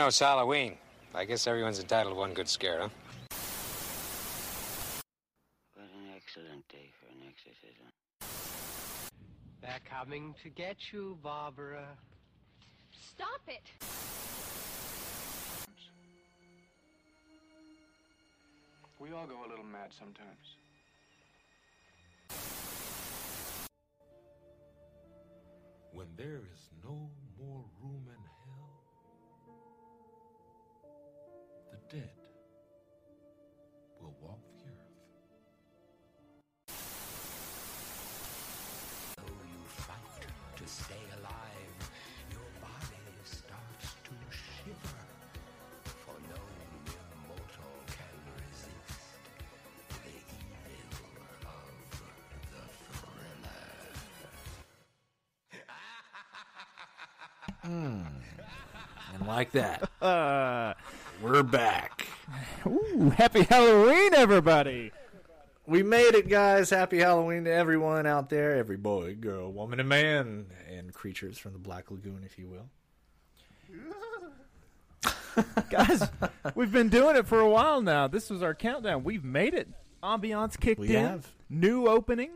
know, it's Halloween. I guess everyone's entitled to one good scare, huh? What an excellent day for an exorcism. They're coming to get you, Barbara. Stop it! We all go a little mad sometimes. When there is no more room in like that, Uh, we're back. ooh, happy Halloween, everybody! We made it, guys. Happy Halloween to everyone out there. Every boy, girl, woman, and man. And creatures from the Black Lagoon, if you will. Guys, we've been doing it for a while now. This was our countdown. We've made it. Ambiance kicked We in. have. New opening.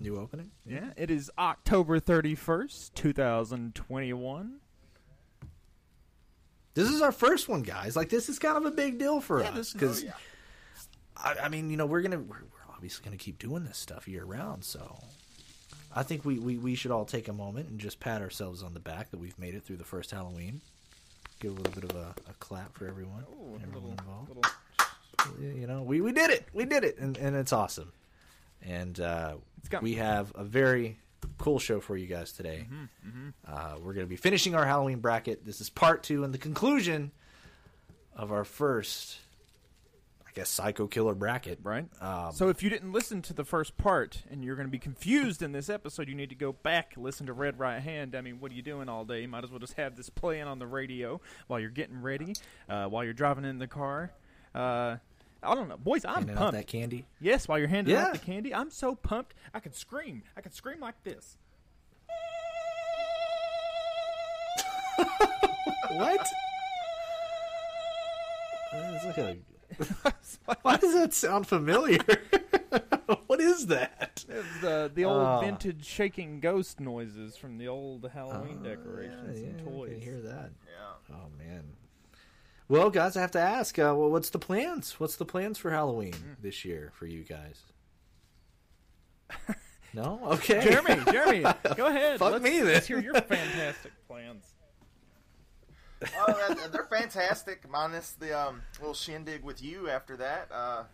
New opening? Yeah, it is October 31st, 2021. This is our first one, guys. Like, this is kind of a big deal for Yeah, us. this is- Because, I, I mean, you know, we're to, we're, we're obviously going to keep doing this stuff year round. So I think we, we, we should all take a moment and just pat ourselves on the back that we've made it through the first Halloween. Give a little bit of a, a clap for everyone. Ooh, everyone little, involved. little you know, we, we did it. We did it, and, and it's awesome. And uh, we have a very cool show for you guys today. Mm-hmm, Uh, we're going to be finishing our Halloween bracket. This is part two and the conclusion of our first, I guess, Psycho Killer bracket. Right. Um, so if you didn't listen to the first part and you're going to be confused in this episode, you need to go back, listen to Red Right Hand. I mean, what are you doing all day? You might as well just have this playing on the radio while you're getting ready, uh, while you're driving in the car. Uh, I don't know, boys. I'm handing pumped. that candy. Yes, while you're handing Yeah. out the candy, I'm so pumped. I could scream. I could scream like this. What? Like a- Why does that sound familiar? what is that? It's the the old Oh. vintage shaking ghost noises from the old Halloween ah, decorations yeah, and yeah, I toys. can hear that. Yeah. Oh man. Well, guys, I have to ask. Uh, well, what's the plans? What's the plans for Halloween Hmm. this year for you guys? No, okay. Jeremy, Jeremy, go ahead. Fuck let's, me, then. Let's hear your fantastic plans. oh, they're fantastic. Minus the um, little shindig with you after that. Uh,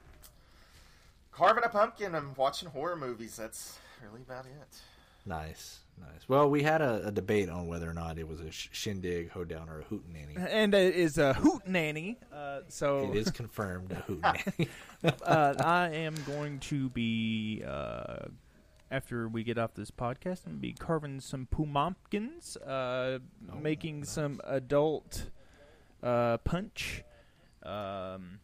carving a pumpkin and watching horror movies. That's really about it. Nice, nice. Well, we had a, a debate on whether or not it was a sh- shindig, hoedown, or a hootenanny. And it is a hoot nanny. Uh, so It is confirmed a hootenanny. uh, I am going to be uh, after we get off this podcast. I'm gonna be carving some pumpkins, uh, making some adult uh, punch. Um,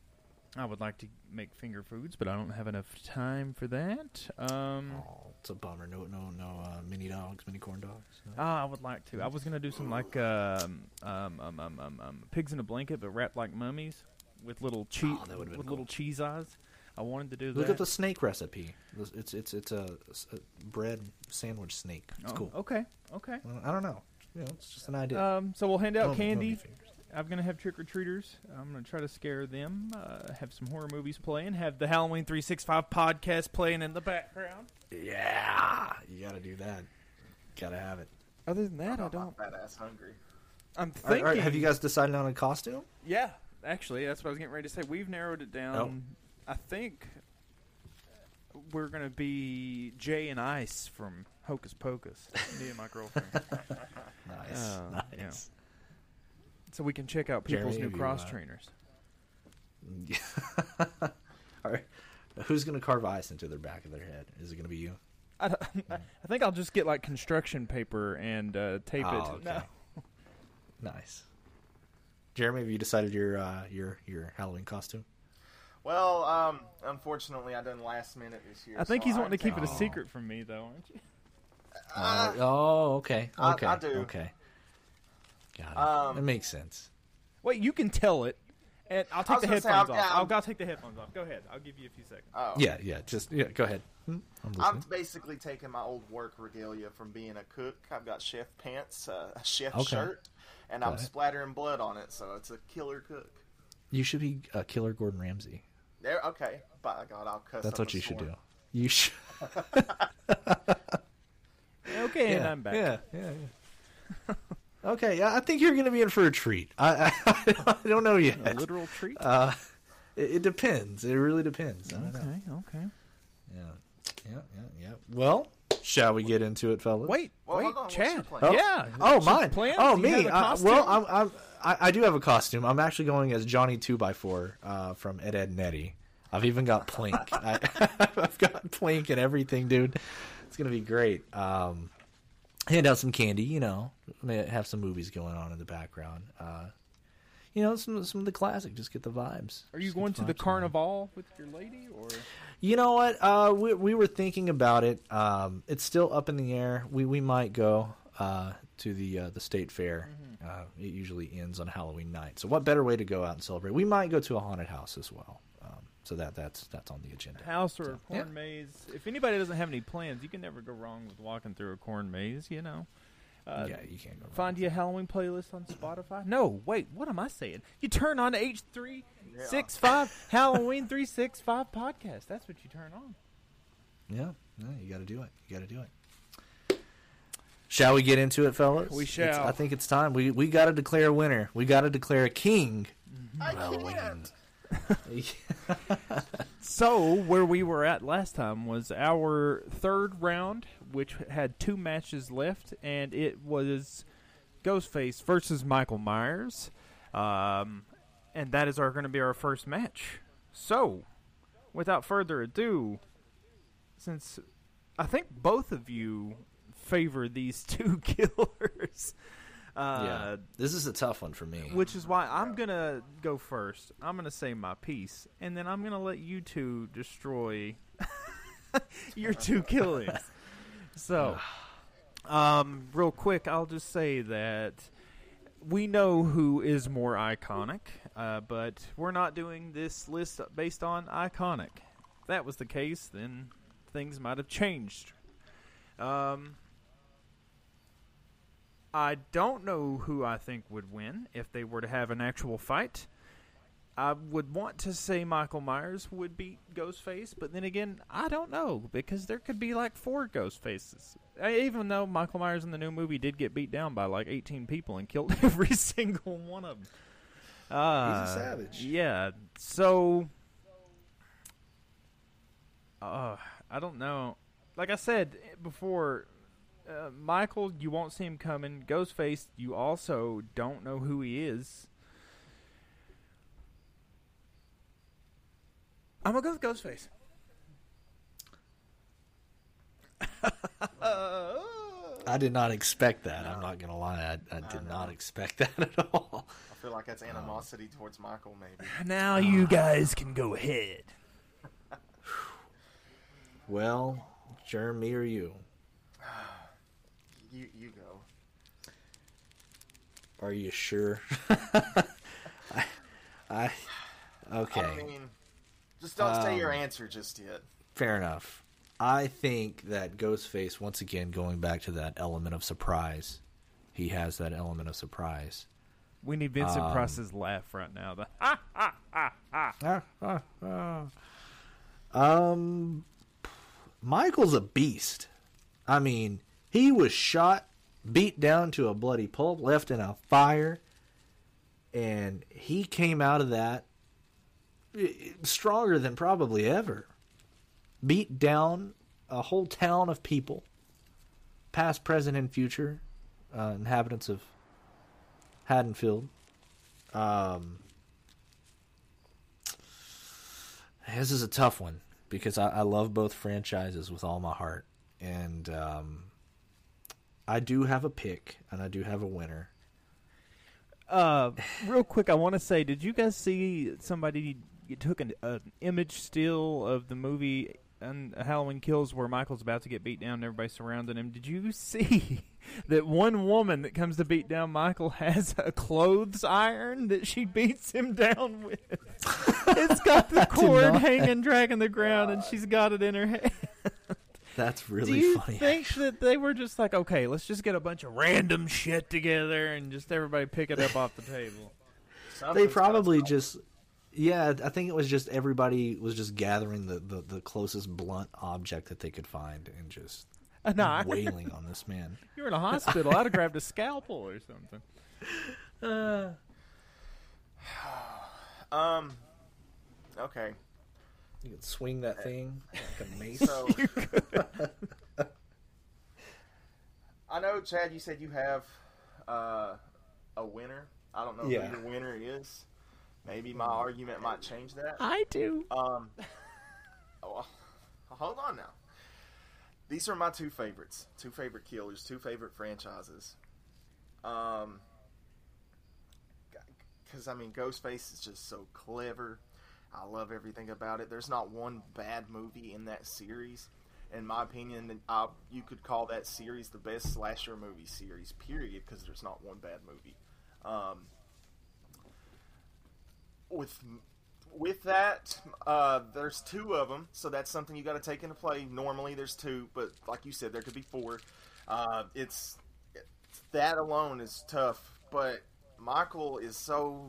I would like to make finger foods, but I don't have enough time for that. Um, oh, it's a bummer. No, no, no. Uh, mini dogs, mini corn dogs. No. Ah, I would like to. I was gonna do some like um, um, um, um, um, pigs in a blanket, but wrapped like mummies with little cheese Oh, that with cool. little cheese eyes. I wanted to do that. Look at the snake recipe. It's it's it's a, a bread sandwich snake. It's Oh, cool. Okay, okay. I don't know. You know, it's just an idea. Um, so we'll hand out candy. I'm gonna have trick or treaters. I'm gonna try to scare them. Uh, have some horror movies playing. Have the Halloween 365 podcast playing in the background. Yeah, you got to do that. Got to have it. Other than that, I I'm don't. fat ass hungry. I'm All right, thinking. all right, have you guys decided on a costume? Yeah, actually, that's what I was getting ready to say. We've narrowed it down. Oh. I think we're going to be Jay and Ice from Hocus Pocus. me and my girlfriend. Nice, Oh, nice. yeah. So we can check out people's have new you, cross uh, trainers. All right, who's going to carve ice into their back of their head? Is it going to be you? I, I think I'll just get like construction paper and uh, tape Oh, it. okay. No. Nice. Jeremy, have you decided your uh, your your Halloween costume? Well, um, unfortunately, I done last minute this year. I think so he's wanting to keep it a Oh. secret from me, though, aren't you? Uh, oh, okay, I- okay, I do. okay. Got it. Um, that makes sense. Wait, you can tell it, and I'll take the gonna say, headphones I'm- off. yeah, I'll, I'm- I'll take the headphones off. Go ahead. I'll give you a few seconds. Oh. Yeah, yeah. Just yeah. Go ahead. Hmm, I'm I'm basically taking my old work regalia from being a cook. I've got chef pants, uh, a chef Okay. shirt, and I'm Got it. splattering blood on it, so it's a killer cook. You should be a Killer Gordon Ramsay. There, okay. By God, I'll cuss. That's what a you should do. You should. Okay, and I'm back. Yeah, yeah, yeah. Okay, yeah, I think you're going to be in for a treat. I, I, I don't know yet. A literal treat. Uh, it, it depends. It really depends. I don't know. okay, okay. Yeah, yeah, yeah, yeah. Well, shall we get into it, fellas? Wait, Well, wait, hold on, Chad. Oh, Yeah. Oh, What's your mine. plan? Oh, Do you me. have a Uh, well, I'm, I'm, I, I do have a costume. I'm actually going as Johnny Two by Four uh, from Ed, Edd n Eddy. I've even got Plank. I, I've got Plank and everything, dude. It's gonna be great. Um, hand out some candy. You know, have some movies going on in the background. Uh, you know, some some of the classic. Just get the vibes. Are you Just going to the vibes going. carnival with your lady, or You know what? Uh, we we were thinking about it. Um, it's still up in the air. We we might go uh, to the uh, the state fair. Uh, it usually ends on Halloween night. So what better way to go out and celebrate? We might go to a haunted house as well. So that that's that's on the agenda. house or a corn yeah. maze? If anybody doesn't have any plans, you can never go wrong with walking through a corn maze. You know. Uh, yeah, you can't go. Wrong. Find your Halloween playlist on Spotify. No, wait, what am I saying? You turn on H three six five Halloween three six five podcast. That's what you turn on. Yeah, yeah, you got to do it. You got to do it. Shall we get into it, fellas? We It's- shall. I think it's time. We we got to declare a winner. We got to declare a king. I Halloween. can't. So where we were at last time was our third round, which had two matches left, and it was Ghostface versus Michael Myers, um, and that is going to be our first match. So, without further ado, since I think both of you favor these two killers. Uh, yeah, this is a tough one for me. which is why I'm gonna go first. I'm gonna say my piece, and then I'm gonna let you two destroy your two killings. So, um, real quick, I'll just say that we know who is more iconic, uh, but we're not doing this list based on iconic. If that was the case, then things might have changed. Um, I don't know who I think would win if they were to have an actual fight. I would want to say Michael Myers would beat Ghostface, but then again, I don't know because there could be like four Ghostfaces. Uh, Even though Michael Myers in the new movie did get beat down by like 18 people and killed every single one of them. Uh, He's a savage. Yeah. So, uh, I don't know. Like I said before, uh, Michael, you won't see him coming. Ghostface, you also don't know who he is. I'm gonna go with Ghostface. I did not expect that. I'm not gonna lie. I, I did not expect that at all. I feel like that's animosity towards Michael, maybe. Now you guys can go ahead. Well, Jeremy me or you? You you go. Are you sure? I, I, okay. I mean, just don't say your Um, answer just yet. Fair enough. I think that Ghostface, once again, going back to that element of surprise, he has that element of surprise. We need Vincent Um, Price's laugh right now. The Um, Michael's a beast. I mean, he was shot, beat down to a bloody pulp, left in a fire, and he came out of that eh, stronger than probably ever. Beat down a whole town of people, past, present, and future, uh, inhabitants of Haddonfield. Um, this is a tough one because I, I love both franchises with all my heart, and um, I do have a pick and I do have a winner. Uh, real quick, I want to say, did you guys see somebody you took an, an image still of the movie in Halloween Kills where Michael's about to get beat down and everybody's surrounding him. Did you see that one woman that comes to beat down Michael has a clothes iron that she beats him down with? it's got the cord not. hanging, dragging the ground, and she's got it in her hand. That's really Do you funny. think that they were just like, okay, let's just get a bunch of random shit together and just everybody pick it up off the table? they probably just yeah i think it was just everybody was just gathering the, the, the closest blunt object that they could find and just An wailing on this man You were in a hospital. I'd have grabbed a scalpel or something. stop. Um. Okay. You could swing that thing like a mace So. I know, Chad. You said you have uh, a winner. I don't know Yeah. who your winner is. Maybe my argument might change that. I do. Um, oh, hold on now. These are my two favorites. Two favorite killers. Two favorite franchises. Um, because I mean, Ghostface is just so clever. I love everything about it. There's not one bad movie in that series. In my opinion, I, you could call that series the best slasher movie series. Period. Because there's not one bad movie. Um, with with that, uh, there's two of them, so that's something you got to take into play. Normally, there's two, but like you said, there could be four. Uh, it's, that alone is tough, but Michael is so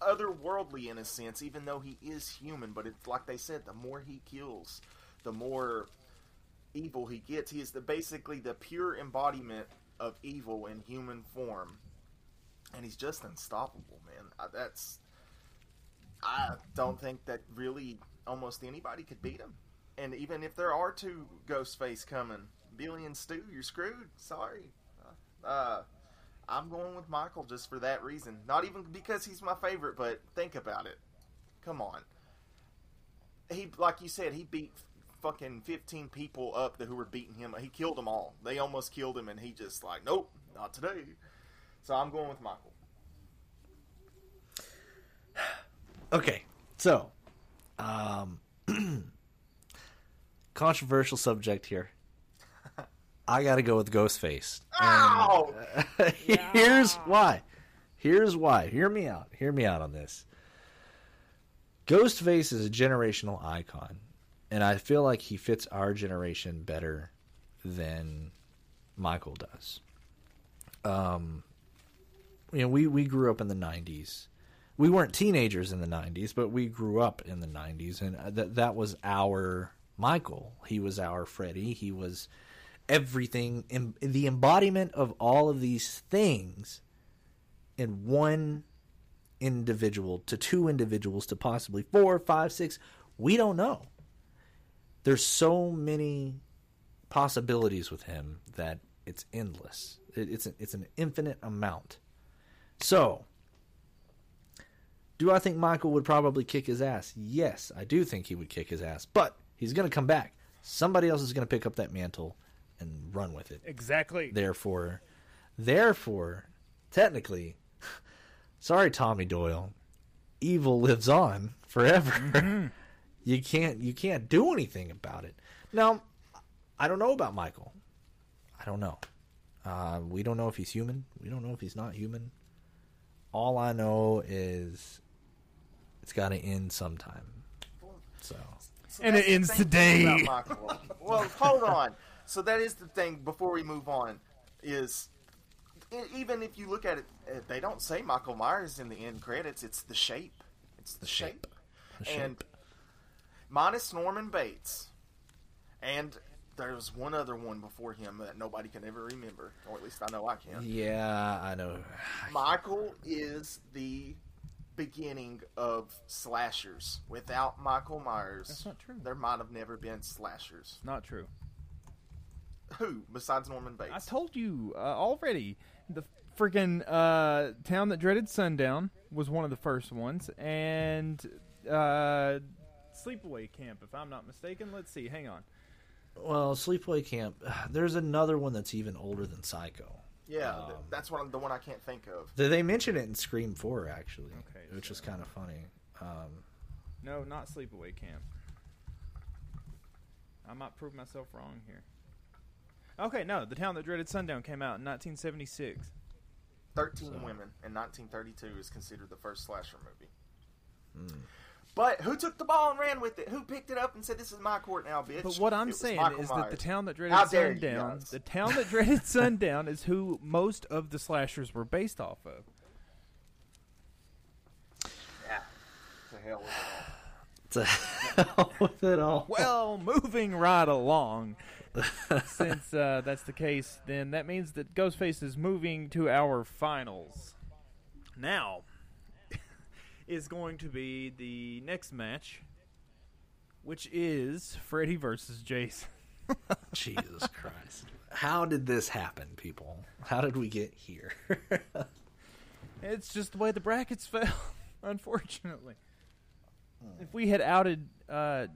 otherworldly in a sense, even though he is human. But it's like they said, the more he kills, the more evil he gets. He is the basically the pure embodiment of evil in human form, and he's just unstoppable, man. That's I don't think that really almost anybody could beat him. And even if there are two Ghostface coming, Billy and Stu, you're screwed. Sorry. Uh, I'm going with Michael just for that reason. Not even because he's my favorite, but think about it. Come on. He, like you said, he beat fucking 15 people up that who were beating him. He killed them all. They almost killed him, and he just like, nope, not today. So I'm going with Michael. okay so um controversial subject here i gotta go with ghostface. Ow! here's why. Here's why. Hear me out. Hear me out on this. Ghostface is a generational icon and i feel like he fits our generation better than michael does. Um you know we we grew up in the 90s we weren't teenagers in the 90s but we grew up in the 90s and uh, that that was our michael. He was our freddy. He was everything in, the embodiment of all of these things in one individual to two individuals to possibly four five six we don't know there's so many possibilities with him that it's endless it, it's it's an infinite amount so do I think Michael would probably kick his ass? Yes, I do think he would kick his ass, but he's going to come back. Somebody else is going to pick up that mantle and run with it. Exactly. Therefore, therefore, technically, sorry, Tommy Doyle, evil lives on forever. you can't you can't do anything about it. Now, I don't know about Michael. I don't know. Uh, we don't know if he's human. We don't know if he's not human. All I know is it's got to end sometime. So So And it ends today. about Michael. well, hold on. So that is the thing. Before we move on, is e- even if you look at it, uh, they don't say Michael Myers in the end credits. It's the shape. It's the, shape. the And shape. minus Norman Bates, and there was one other one before him that nobody can ever remember, or at least I know I can. Yeah, I know. Michael is the beginning of slashers. Without Michael Myers, That's not true. there might have never been slashers. Not true. Who besides Norman Bates? I told you uh, already. The freaking uh, town that dreaded sundown was one of the first ones, and uh, sleepaway camp, if I'm not mistaken. Let's see. Hang on. Well, Sleepaway Camp. There's another one that's even older than Psycho. yeah, Um, that's one the one I can't think of. They- They mention it in Scream Four actually, Okay, which is kind of funny. Um, No, not sleepaway camp. I might prove myself wrong here. Okay, no, The Town That Dreaded Sundown came out in 1976. 13 So- Women in 1932 is considered the first slasher movie. Hmm. But who took the ball and ran with it? Who picked it up and said, "This is my court now, bitch"? But what I'm was saying Michael is that the town that dreaded dare you sundown, the town that dreaded sundown, is who most of the slashers were based off of. Yeah. To hell with it all. To hell with it all. Well, moving right along. Since uh, that's the case, then that means that Ghostface is moving to our finals. Now is going to be the next match, which is Freddy versus Jason. Jesus Christ. How did this happen, people? How did we get here? It's just the way the brackets fell, unfortunately. If we had outed uh,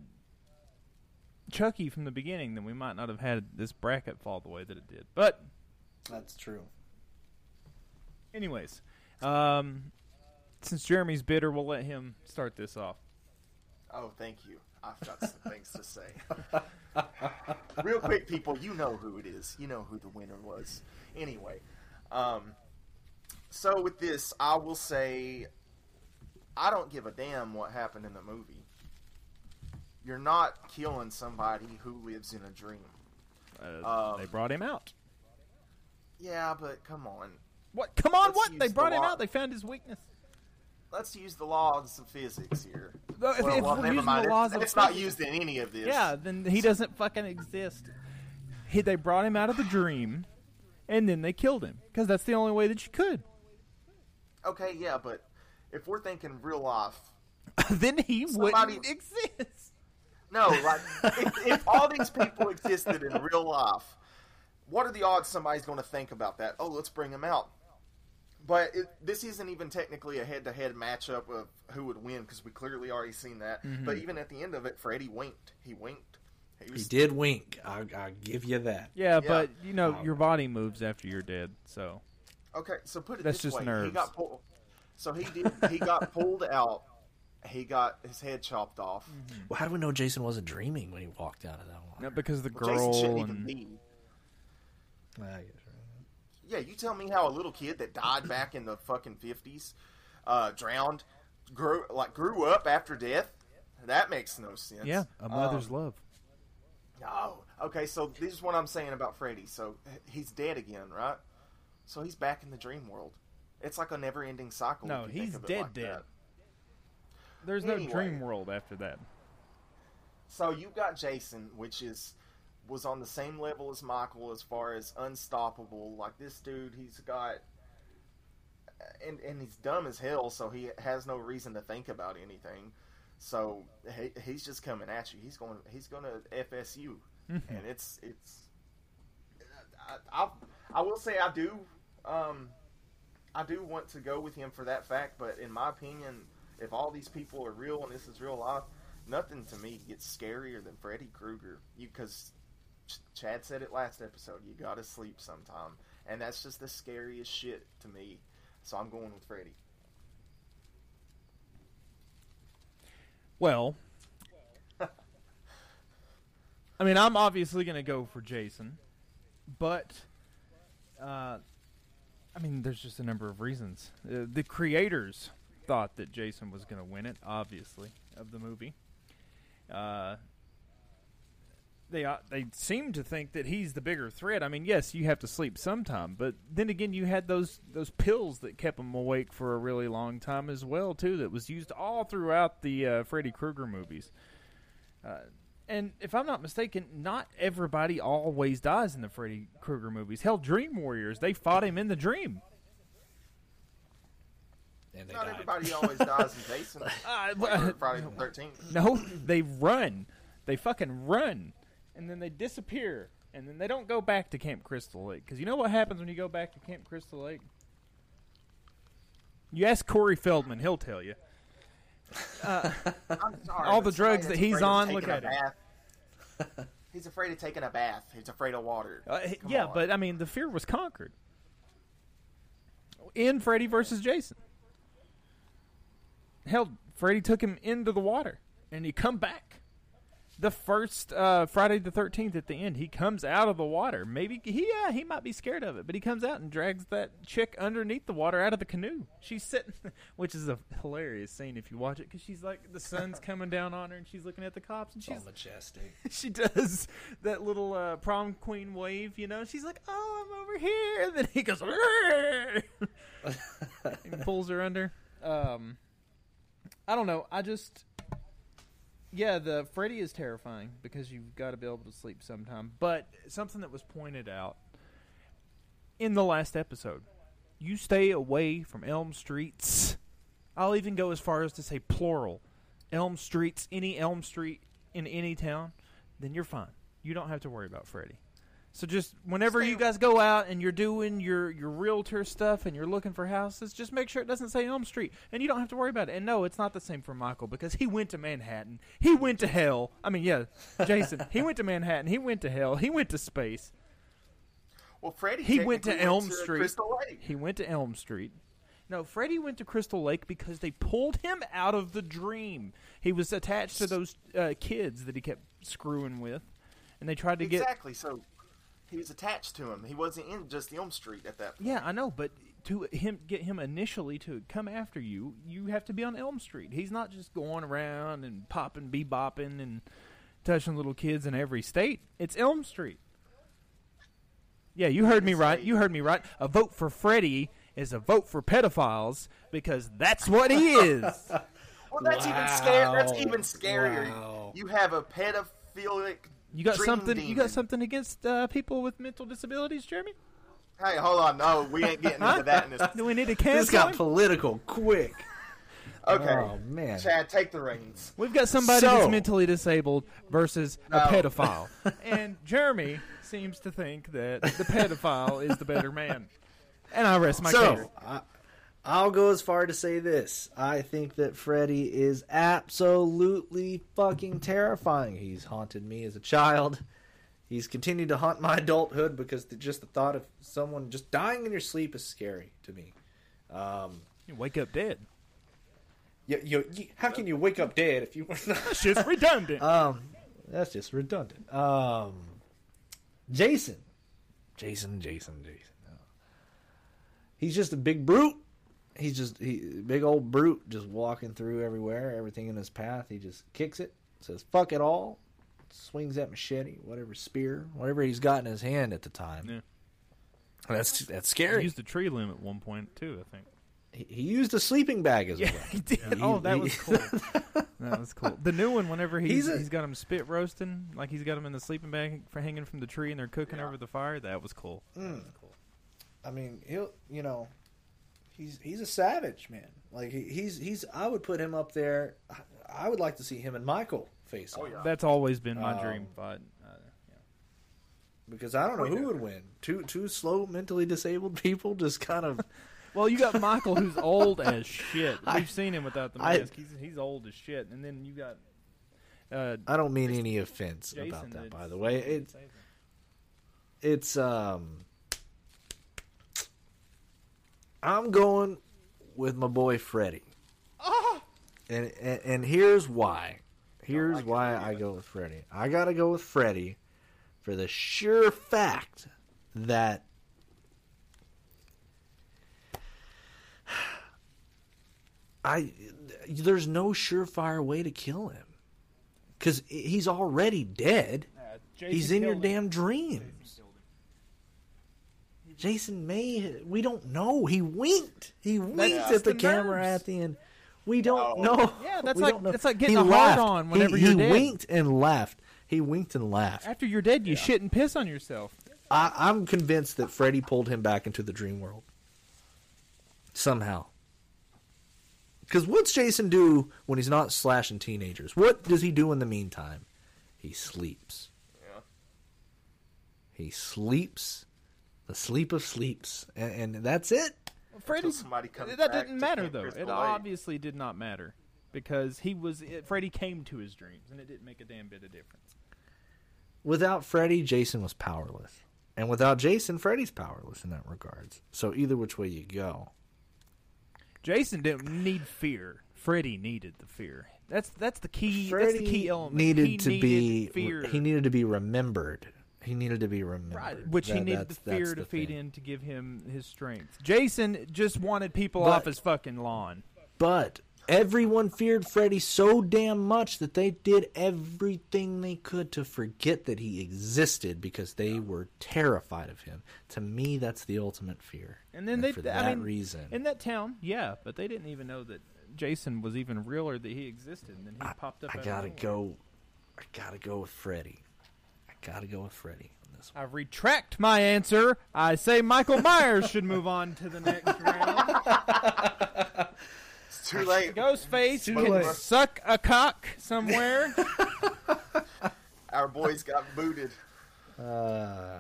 Chucky from the beginning, then we might not have had this bracket fall the way that it did. But, That's true. anyways, um, since Jeremy's bitter, we'll let him start this off. Oh, thank you. I've got some things to say. Real quick, people, you know who it is. You know who the winner was. Anyway, um, so with this, I will say, I don't give a damn what happened in the movie. You're not killing somebody who lives in a dream. Uh, Um, they brought him out. Yeah, but come on. What? Come on, Let's what? They the brought him law. out. They found his weakness. Let's use the laws of physics here. No, if- well, if well, never mind. the It's- laws of it's not used in any of this. Yeah, then he doesn't fucking exist. He, they brought him out of the dream, and then they killed him because that's the only way that you could. Okay, yeah, but if we're thinking real life, then he Somebody- wouldn't exist. No, like if, if all these people existed in real life, what are the odds somebody's going to think about that? Oh, let's bring him out. But it, this isn't even technically a head-to-head matchup of who would win because we clearly already seen that. Mhm. But even at the end of it, Freddy winked. He winked. He He did wink. I, I give you that. Yeah, Yeah. but you know your body moves after you're dead, so Okay, so put it That's this just way: he nerves. got pulled. So he did. He got pulled out. He got his head chopped off. Well, how do we know Jason wasn't dreaming when he walked out of that one? no, because the Well, Jason girl shouldn't even and be. I guess, right. Yeah, you tell me how a little kid that died back in the fucking fifties, uh, drowned, grew like grew up after death. That makes no sense. yeah, a mother's Um, love. Oh, okay. So this is what I'm saying about Freddy. So he's dead again, right? So he's back in the dream world. It's like a never-ending cycle. No, if you think he's dead, like dead. that. There's no dream world after that. So you've got Jason, which is was on the same level as Michael as far as unstoppable. Like this dude, he's got and and he's dumb as hell, so he has no reason to think about anything. So he, he's just coming at you. He's going. He's going to FSU, and it's it's. I, I I will say I do. Um, I do want to go with him for that fact, but in my opinion, if all these people are real and this is real life, nothing to me gets scarier than Freddy Krueger. You because Chad said it last episode. You got to sleep sometime, and that's just the scariest shit to me. So I'm going with Freddy. Well, I mean, I'm obviously going to go for Jason, but uh, I mean, there's just a number of reasons. Uh, the creators thought that Jason was going to win it, obviously, of the movie. Uh, they uh, they seem to think that he's the bigger threat. I mean, yes, you have to sleep sometime, but then again, you had those those pills that kept him awake for a really long time as well, too. That was used all throughout the uh, Freddy Krueger movies. And if I'm not mistaken, not everybody always dies in the Freddy Krueger movies. Hell, Dream Warriors, they fought him in the dream. And they Not died. everybody always dies in Jason. Uh, Like well, Friday the Thirteenth. No, they run. They fucking run. And then they disappear. And then they don't go back to Camp Crystal Lake. Because you know what happens when you go back to Camp Crystal Lake? You ask Corey Feldman, he'll tell you. I'm sorry, All the drugs that he's that's afraid of on, look at him. He's afraid of taking a bath. He's afraid of water. Uh, yeah, on. but I mean, the fear was conquered. In Freddy versus Jason. Hell, Freddy took him into the water. And he come back. The first uh, Friday the Thirteenth at the end, he comes out of the water. Maybe he yeah he might be scared of it, but he comes out and drags that chick underneath the water out of the canoe. She's sitting, which is a hilarious scene if you watch it, because she's like the sun's coming down on her and she's looking at the cops and It's all she's majestic. she does that little uh, prom queen wave, you know. She's like, "Oh, I'm over here," and then he goes and pulls her under. Um, I don't know. I just, yeah, the Freddy is terrifying because you've got to be able to sleep sometime. But something that was pointed out in the last episode, you stay away from Elm Streets. I'll even go as far as to say plural. Elm Streets, any Elm Street in any town, then you're fine. You don't have to worry about Freddy. So just whenever you guys go out and you're doing your your realtor stuff and you're looking for houses, just make sure it doesn't say Elm Street, and you don't have to worry about it. And no, it's not the same for Michael because he went to Manhattan, he went to hell. I mean, yeah, Jason, he went to Manhattan, he went to hell, he went to space. Well, Freddy He went to technically Elm to Street. Crystal Lake. He went to Elm Street. No, Freddy went to Crystal Lake because they pulled him out of the dream. He was attached to those uh, kids that he kept screwing with, and they tried to get Exactly. So he was attached to him. He wasn't in just Elm Street at that point. Yeah, I know, but to him get him initially to come after you, you have to be on Elm Street. He's not just going around and popping, bebopping, and touching little kids in every state. It's Elm Street. Yeah, you heard me right. You heard me right. A vote for Freddy is a vote for pedophiles because that's what he is. Well, that's even scary. That's even scarier. Wow. You have a pedophilic. You got dream something? You got something against uh, people with mental disabilities, Jeremy? Hey, hold on. No, we ain't getting into that in this. Do we need to This got him? political quick. Okay. Oh man. Chad, take the reins. We've got somebody So- that's mentally disabled versus a pedophile. and Jeremy seems to think that the pedophile is the better man. And I rest my so case. I'll go as far to say this: I think that Freddy is absolutely fucking terrifying. He's haunted me as a child. He's continued to haunt my adulthood because the, just the thought of someone just dying in your sleep is scary to me. Um, You wake up dead. you, you, you, how can you wake up dead if you were not? That's just redundant. Um, that's just redundant. Um, Jason, Jason, Jason, Jason. He's just a big brute. He's just he big old brute, just walking through everywhere, everything in his path. He just kicks it, says "fuck it all," swings that machete, whatever spear, whatever he's got in his hand at the time. Yeah. That's that's scary. He used the tree limb at one point too, I think. He, he used a sleeping bag as Yeah, well. he did. He- oh, that he- was cool. that was cool. The new one, whenever he's He's he's, a- got him spit roasting, like he's got him in the sleeping bag for hanging from the tree, and they're cooking over the fire. That was cool. That Mm. was cool. I mean, he'll you know, he's he's a savage man. Like he, he's he's I would put him up there. I, I would like to see him and Michael face Oh, off yeah. That's always been my Um, dream fight. Uh, yeah. because I don't know who would win. Two two slow mentally disabled people just kind of. Well, you got Michael, who's old as shit. We've seen him without the I- mask. he's he's old as shit. And then you got uh, I don't mean any offense Jason. about that, by the way. It's it's um. I'm going with my boy Freddy. And, and and here's why. Here's it, why. I go with Freddy. I gotta go with Freddy for the sure fact that I there's no surefire way to kill him because he's already dead. He's in your damn dreams. Jason May, we don't know. He winked. He winked just at the, the camera nerves. at the end. We don't No. know. Yeah, that's We like- that's like getting He a hard on whenever he, you're dead. winked and laughed. He winked and laughed. after you're dead, you shit and piss on yourself. I, I'm convinced that Freddy pulled him back into the dream world somehow. Because what's Jason do when he's not slashing teenagers? What does he do in the meantime? He sleeps. Yeah. He sleeps the sleep of sleeps, and, and that's it. Freddy, somebody comes that back didn't matter though. It Lake. obviously did not matter because he was. It, Freddy came to his dreams, and it didn't make a damn bit of difference. Without Freddy, Jason was powerless, and without Jason, Freddy's powerless in that regards. So either which way you go, Jason didn't need fear. Freddy needed the fear. That's that's the key. Freddy that's the key element. needed He to needed be fear. he needed to be remembered. He needed to be remembered. Right, which he That- needed the fear to the feed thing. in to give him his strength. Jason just wanted people But- off his fucking lawn. But everyone feared Freddy so damn much that they did everything they could to forget that he existed because they were terrified of him. To me, that's the ultimate fear. And then they, for I that mean, reason, in that town, yeah, but they didn't even know that Jason was even real or that he existed. And then he popped up. I gotta go. I gotta go with Freddy. I gotta go with Freddy on this one. I retract my answer. I say Michael Myers should move on to the next round. It's too late. Ghostface Too can late. suck a cock somewhere. Our boys got booted. Uh,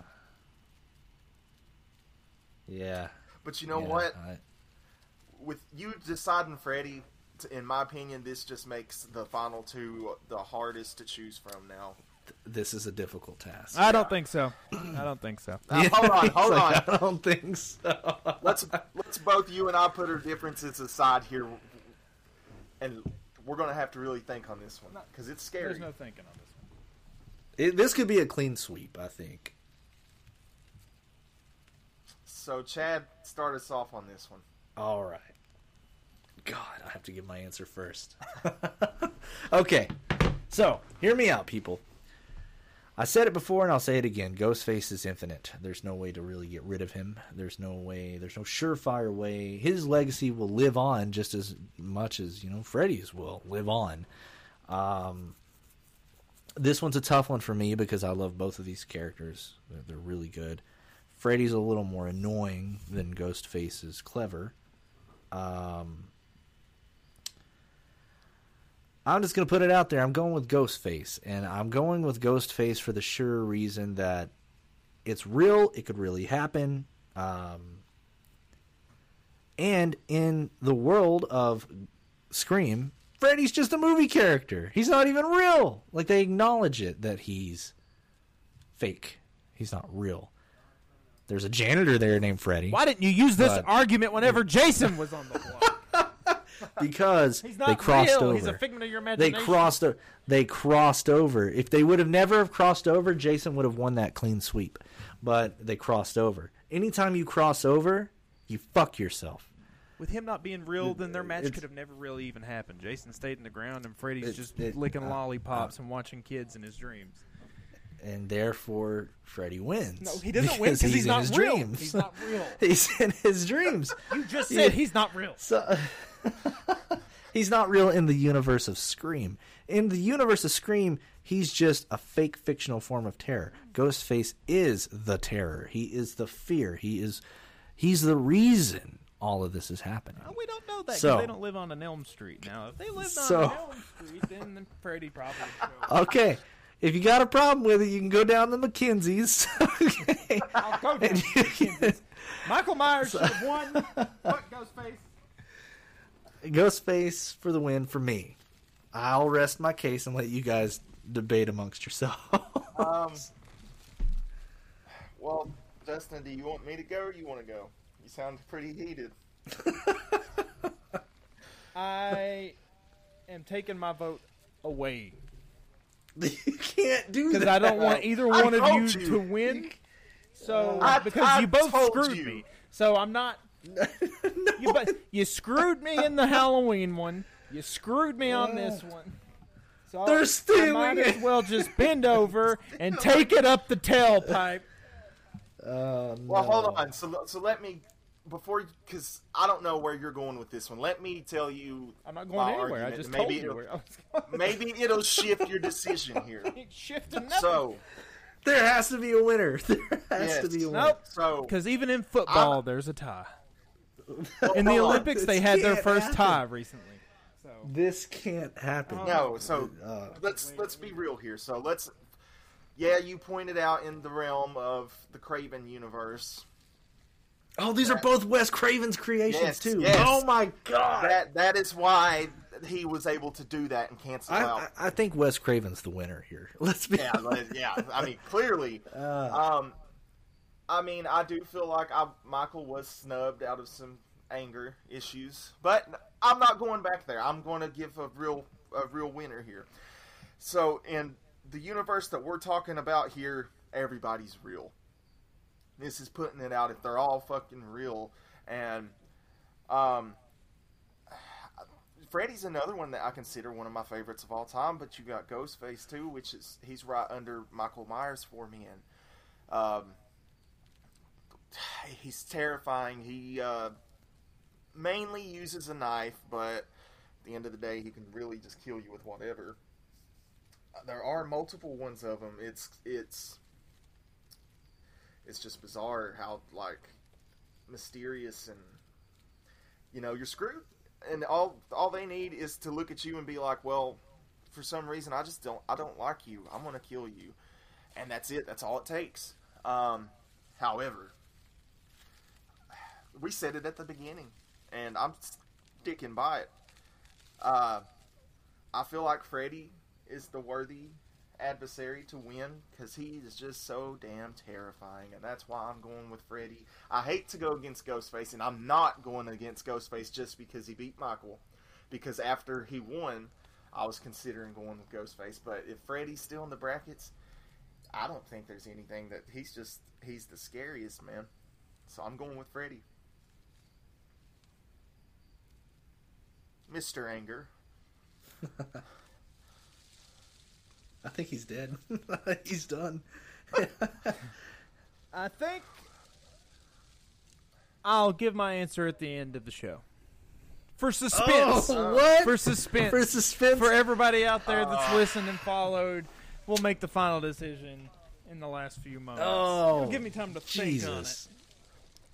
yeah. But you know Yeah, what? I- With you deciding Freddy, in my opinion, this just makes the final two the hardest to choose from now. This is a difficult task. I don't think so. I don't think so. Uh, hold on, hold like, on. I don't think so. let's let's both you and I put our differences aside here, and we're gonna have to really think on this one because it's scary. There's no thinking on this one. It, this could be a clean sweep, I think. So Chad, start us off on this one. All right. God, I have to give my answer first. okay. So, hear me out, people. I said it before and I'll say it again. Ghostface is infinite. There's no way to really get rid of him. There's no way, there's no surefire way. His legacy will live on just as much as, you know, Freddy's will live on. Um, this one's a tough one for me because I love both of these characters. They're, they're really good. Freddy's a little more annoying than Ghostface is clever. Um, I'm just going to put it out there. I'm going with Ghostface. And I'm going with Ghostface for the sure reason that it's real. It could really happen. Um, and in the world of Scream, Freddy's just a movie character. He's not even real. Like, they acknowledge it that he's fake. He's not real. There's a janitor there named Freddy. Why didn't you use this But- argument whenever Jason was on the block? because He's they crossed real. over. He's a figment of your They crossed. They crossed over. If they would have never have crossed over, Jason would have won that clean sweep. But they crossed over. Anytime you cross over, you fuck yourself. With him not being real, then their match It's- could have never really even happened. Jason stayed in the ground, and Freddy's It's- just it- licking uh, lollipops and watching kids in his dreams. And therefore, Freddy wins. No, he doesn't win 'cause he's in not his real. dreams. He's not real. he's in his dreams. You just Yeah. said he's not real. So he's not real in the universe of Scream. In the universe of Scream, he's just a fake fictional form of terror. Ghostface is the terror. He is the fear. He is he's the reason all of this is happening. Well, we don't know that because So- they don't live on an Elm Street. Now, if they lived on So- an Elm Street, then, then Freddy probably would show. Okay. If you got a problem with it, you can go down to McKinsey's. okay. I'll go down to McKinsey's. Michael Myers should have won. What, Ghostface? Ghostface for the win for me. I'll rest my case and let you guys debate amongst yourselves. Um, well, Justin, do you want me to go or you want to go? You sound pretty heated. I am taking my vote away you can't do that. because I don't want either I one of you, you. to win. So I- because I you both screwed you. me, so I'm not. You but you screwed me in the Halloween one. You screwed me on this one. So They're I stealing might it. as well just bend over and take it up the tailpipe. Um, well, no. hold on. So, so let me before because I don't know where you're going with this one. Let me tell you. I'm not going anywhere. I just and told maybe you it'll- where I was going. Maybe it'll shift your decision here. Shifting nothing. So, There has to be a winner. There has Yes. to be a winner. Nope. so Because even in football, there's a tie. Well, In the. Olympics, they had their first happen. tie recently. So This can't happen. No, so Uh, let's let's be real here. So let's yeah, you pointed out in the realm of the Craven universe. Oh, these are both Wes Craven's creations Yes, too. yes. Oh my god! That that is why he was able to do that and cancel I, out. I, I think Wes Craven's the winner here. Let's be. yeah, yeah. I mean, clearly. Uh, Um, I mean, I do feel like I, Michael was snubbed out of some anger issues, but I'm not going back there. I'm going to give a real a real winner here. So in the universe that we're talking about here, everybody's real. This is putting it out if they're all fucking real, and um, Freddy's another one that I consider one of my favorites of all time. But you got Ghostface too, which is he's right under Michael Myers for me, and um, he's terrifying. He uh, mainly uses a knife, but at the end of the day, he can really just kill you with whatever. There are multiple ones of them. It's it's it's just bizarre how like mysterious and you know you're screwed. And all all they need is to look at you and be like, well, for some reason I just don't I don't like you. I'm gonna kill you, and that's it. That's all it takes. Um, however, we said it at the beginning, and I'm sticking by it. Uh, I feel like Freddy is the worthy adversary to win because he is just so damn terrifying, and that's why I'm going with Freddy. I hate to go against Ghostface, and I'm not going against Ghostface just because he beat Michael. Because after he won, I was considering going with Ghostface, but if Freddy's still in the brackets, I don't think there's anything that he's just he's the scariest man. So I'm going with Freddy. Mr. Anger. I think he's dead. he's done. I think I'll give my answer at the end of the show. For suspense. Oh, what? For suspense. For suspense? For everybody out there that's ah. listened and followed, we'll make the final decision in the last few moments. Oh, It'll give me time to think on it. Jesus.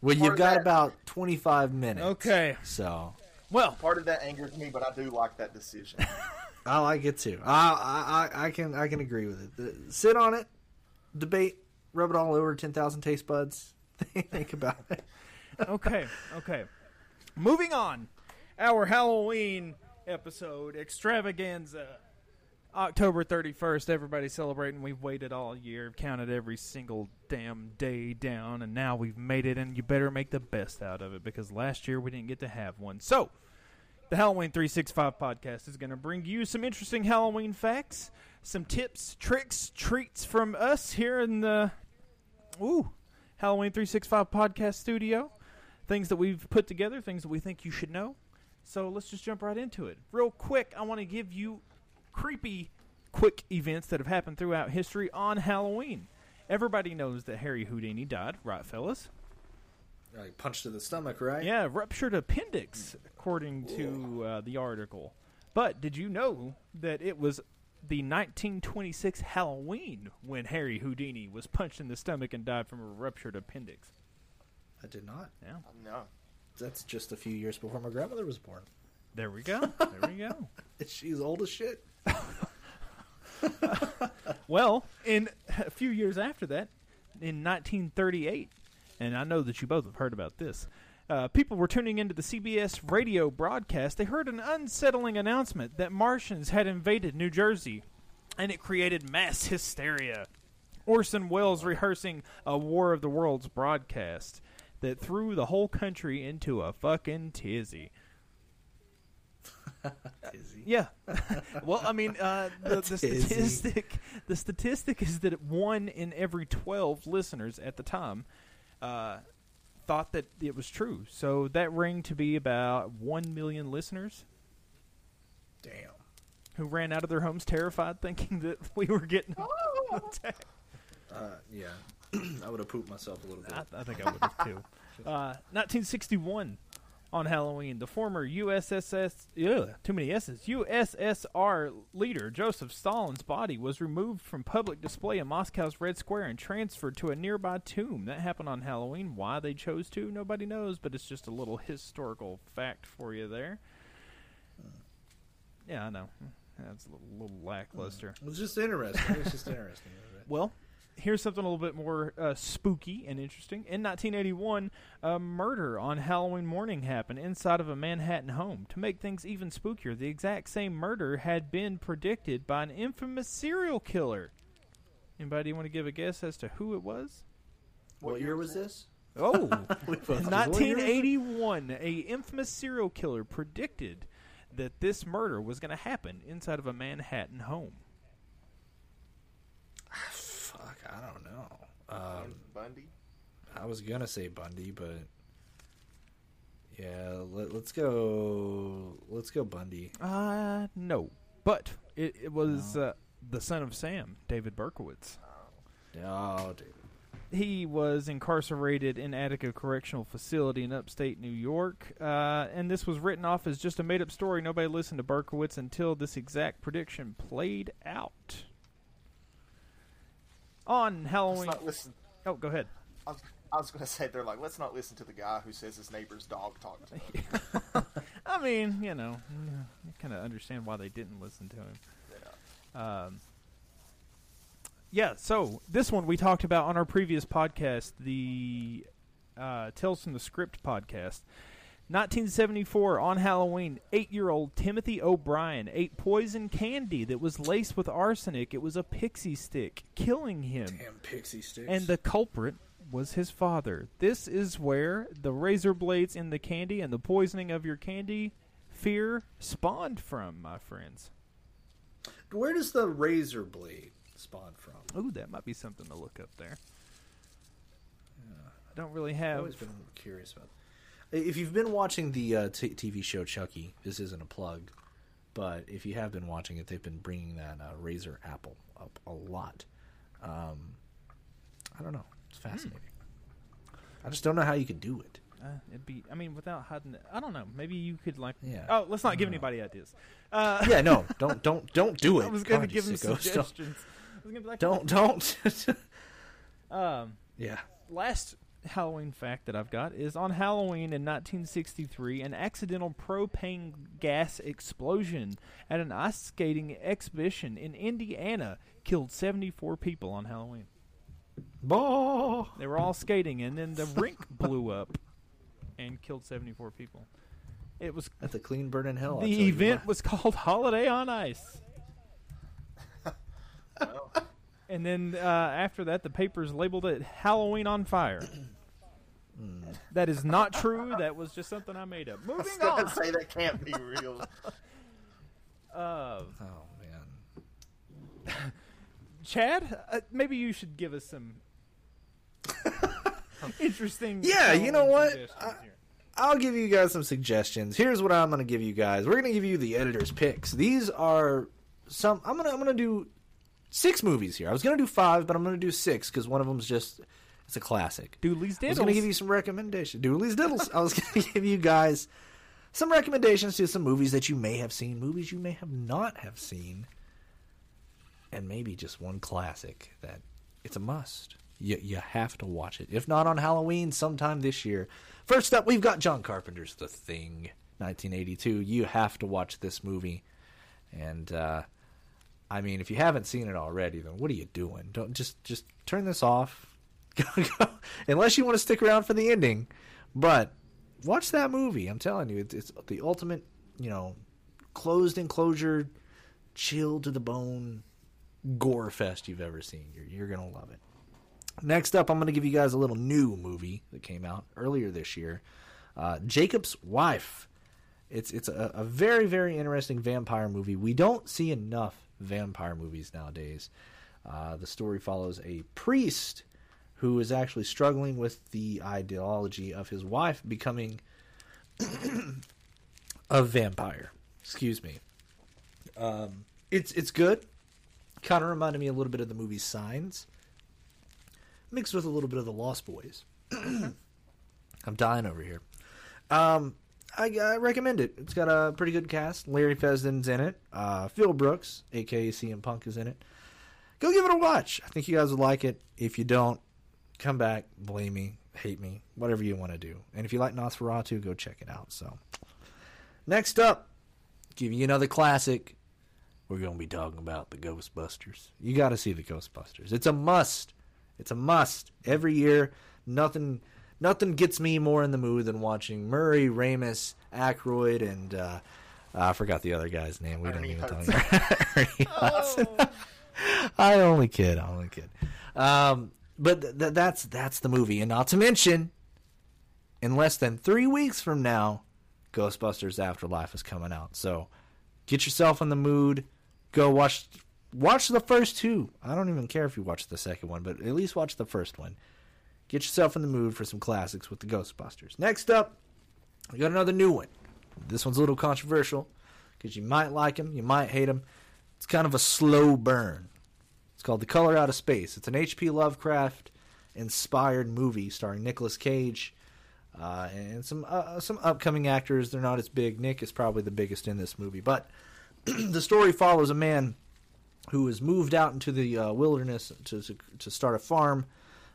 Well, you've got that- about 25 minutes. Okay. So Well, Part of that angers me, but I do like that decision. I like it too. I, I I I can I can agree with it. The- sit on it, debate, rub it all over. Ten thousand taste buds. Think about it. okay, okay. Moving on. Our Halloween episode extravaganza. October 31st, everybody's celebrating. We've waited all year, counted every single damn day down, and now we've made it, and you better make the best out of it because last year we didn't get to have one. So, the Halloween 365 podcast is going to bring you some interesting Halloween facts, some tips, tricks, treats from us here in the ooh, Halloween 365 podcast studio. Things that we've put together, things that we think you should know. So let's just jump right into it. Real quick, I want to give you creepy, quick events that have happened throughout history on Halloween. Everybody knows that Harry Houdini died, right, fellas? Like punched to the stomach, right? Yeah, ruptured appendix, according to uh, the article. But did you know that it was the 1926 Halloween when Harry Houdini was punched in the stomach and died from a ruptured appendix? I did not. Yeah. no. That's just a few years before my grandmother was born. There we go. There we go. She's old as shit. Well, in a few years after that, in 1938, and I know that you both have heard about this, uh, people were tuning into the CBS radio broadcast. They heard an unsettling announcement that Martians had invaded New Jersey, and it created mass hysteria. Orson Welles rehearsing a War of the Worlds broadcast that threw the whole country into a fucking tizzy. Yeah. well, I mean, uh, the, the statistic the statistic is that one in every twelve listeners at the time uh, thought that it was true. So that rang to be about one million listeners Damn. who ran out of their homes terrified, thinking that we were getting attacked. Uh, yeah. I would have pooped myself a little bit. I, I think I would have too. Uh, 1961 on Halloween, the former USSS, ugh, too many S's, USSR leader Joseph Stalin's body was removed from public display in Moscow's Red Square and transferred to a nearby tomb. That happened on Halloween. Why they chose to, nobody knows, but it's just a little historical fact for you there. Yeah, I know. That's a little, little lackluster. It was just interesting. It was just interesting. Well, here's something a little bit more uh, spooky and interesting. In 1981, a murder on Halloween morning happened inside of a Manhattan home. To make things even spookier, the exact same murder had been predicted by an infamous serial killer. Anybody want to give a guess as to who it was? What, year was this? Oh, We both in just- 1981, a infamous serial killer predicted that this murder was going to happen inside of a Manhattan home. Fuck, I don't know. Um, Bundy. I was gonna say Bundy, but yeah, let, let's go. Let's go Bundy. Uh, no, but it, it was uh, the son of Sam, David Berkowitz. Oh, dude. He was incarcerated in Attica Correctional Facility in upstate New York, uh, and this was written off as just a made-up story. Nobody listened to Berkowitz until this exact prediction played out. On Let's Halloween. not listen. Oh, go ahead. I was, I was going to say they're like, let's not listen to the guy who says his neighbor's dog talked to him. I mean, you know, you kind of understand why they didn't listen to him. Um, yeah, so this one we talked about on our previous podcast, the uh, Tales from the Script podcast. 1974, on Halloween, eight year old Timothy O'Brien ate poison candy that was laced with arsenic. It was a pixie stick, killing him. Damn pixie sticks. And the culprit was his father. This is where the razor blades in the candy and the poisoning of your candy fear spawned from, my friends. where does the razor blade spawn from? Ooh, that might be something to look up there. I don't really have. I've always been curious about. If you've been watching the uh, t- TV show Chucky, this isn't a plug, but if you have been watching it, they've been bringing that uh, razor apple up a lot. Um, I don't know. It's fascinating. I just don't know how you could do it. Uh, it'd be. I mean, without hiding. it- I don't know. Maybe you could like. Yeah. Oh, let's not give know. anybody ideas. Uh, yeah, no, don't don't don't do it. I was going to give him. Don't- suggestions. I was gonna be like, Don't don't. Um, yeah. last Halloween fact that I've got is on Halloween in 1963, an accidental propane gas explosion at an ice skating exhibition in Indiana killed 74 people on Halloween. Bah. They were all skating, and then the rink blew up and killed 74 people. It was That's a clean burn in hell. The event was called Holiday on Ice. and then uh, after that, the papers labeled it Halloween on Fire. That is not true. That was just something I made up. I was going on. to say that can't be real. Uh, Oh man. Chad, uh, maybe you should give us some interesting. Yeah, you know what? I, I'll give you guys some suggestions. Here's what I'm going to give you guys. We're going to give you the editor's picks. These are some. I'm gonna I'm gonna do six movies here. I was gonna do five, but I'm gonna do six because one of them's just it's a classic. Dooley's Diddles. I was gonna give you some recommendations. Dooley's Diddles. I was gonna give you guys some recommendations to some movies that you may have seen, movies you may have not have seen, and maybe just one classic that it's a must. You you have to watch it. If not on Halloween, sometime this year. First up, we've got John Carpenter's The Thing, 1982. You have to watch this movie, and uh, I mean, if you haven't seen it already, then what are you doing? Don't just just turn this off. Unless you want to stick around for the ending, but watch that movie. I'm telling you, it's, it's the ultimate, you know, closed enclosure, chill to the bone, gore fest you've ever seen. You're you're gonna love it. Next up, I'm going to give you guys a little new movie that came out earlier this year, uh, Jacob's Wife. It's it's a, a very very interesting vampire movie. We don't see enough vampire movies nowadays. Uh, the story follows a priest who is actually struggling with the ideology of his wife becoming a vampire. Excuse me. Um, it's it's good. Kind of reminded me a little bit of the movie Signs, mixed with a little bit of the Lost Boys. I'm dying over here. Um, I, I recommend it. It's got a pretty good cast. Larry Fessenden's in it. Uh, Phil Brooks, aka CM Punk, is in it. Go give it a watch. I think you guys would like it. If you don't, come back, blame me, hate me, whatever you want to do. And if you like Nosferatu, go check it out. So, next up, give you another classic. We're going to be talking about the Ghostbusters. You got to see the Ghostbusters. It's a must. It's a must. Every year, nothing nothing gets me more in the mood than watching Murray, Ramis, Aykroyd, and uh, I forgot the other guy's name. We Ernie didn't even tell you. Ernie I only kid. I only kid. Um, but th- that's that's the movie, and not to mention in less than three weeks from now, Ghostbusters Afterlife is coming out. So get yourself in the mood. Go watch watch the first two. I don't even care if you watch the second one, but at least watch the first one. Get yourself in the mood for some classics with the Ghostbusters. Next up, we got another new one. This one's a little controversial because you might like him, you might hate him. It's kind of a slow burn. It's called The Color Out of Space. It's an H.P. Lovecraft inspired movie starring Nicolas Cage uh, and some uh, some upcoming actors. They're not as big. Nick is probably the biggest in this movie, but the story follows a man who has moved out into the uh, wilderness to, to to start a farm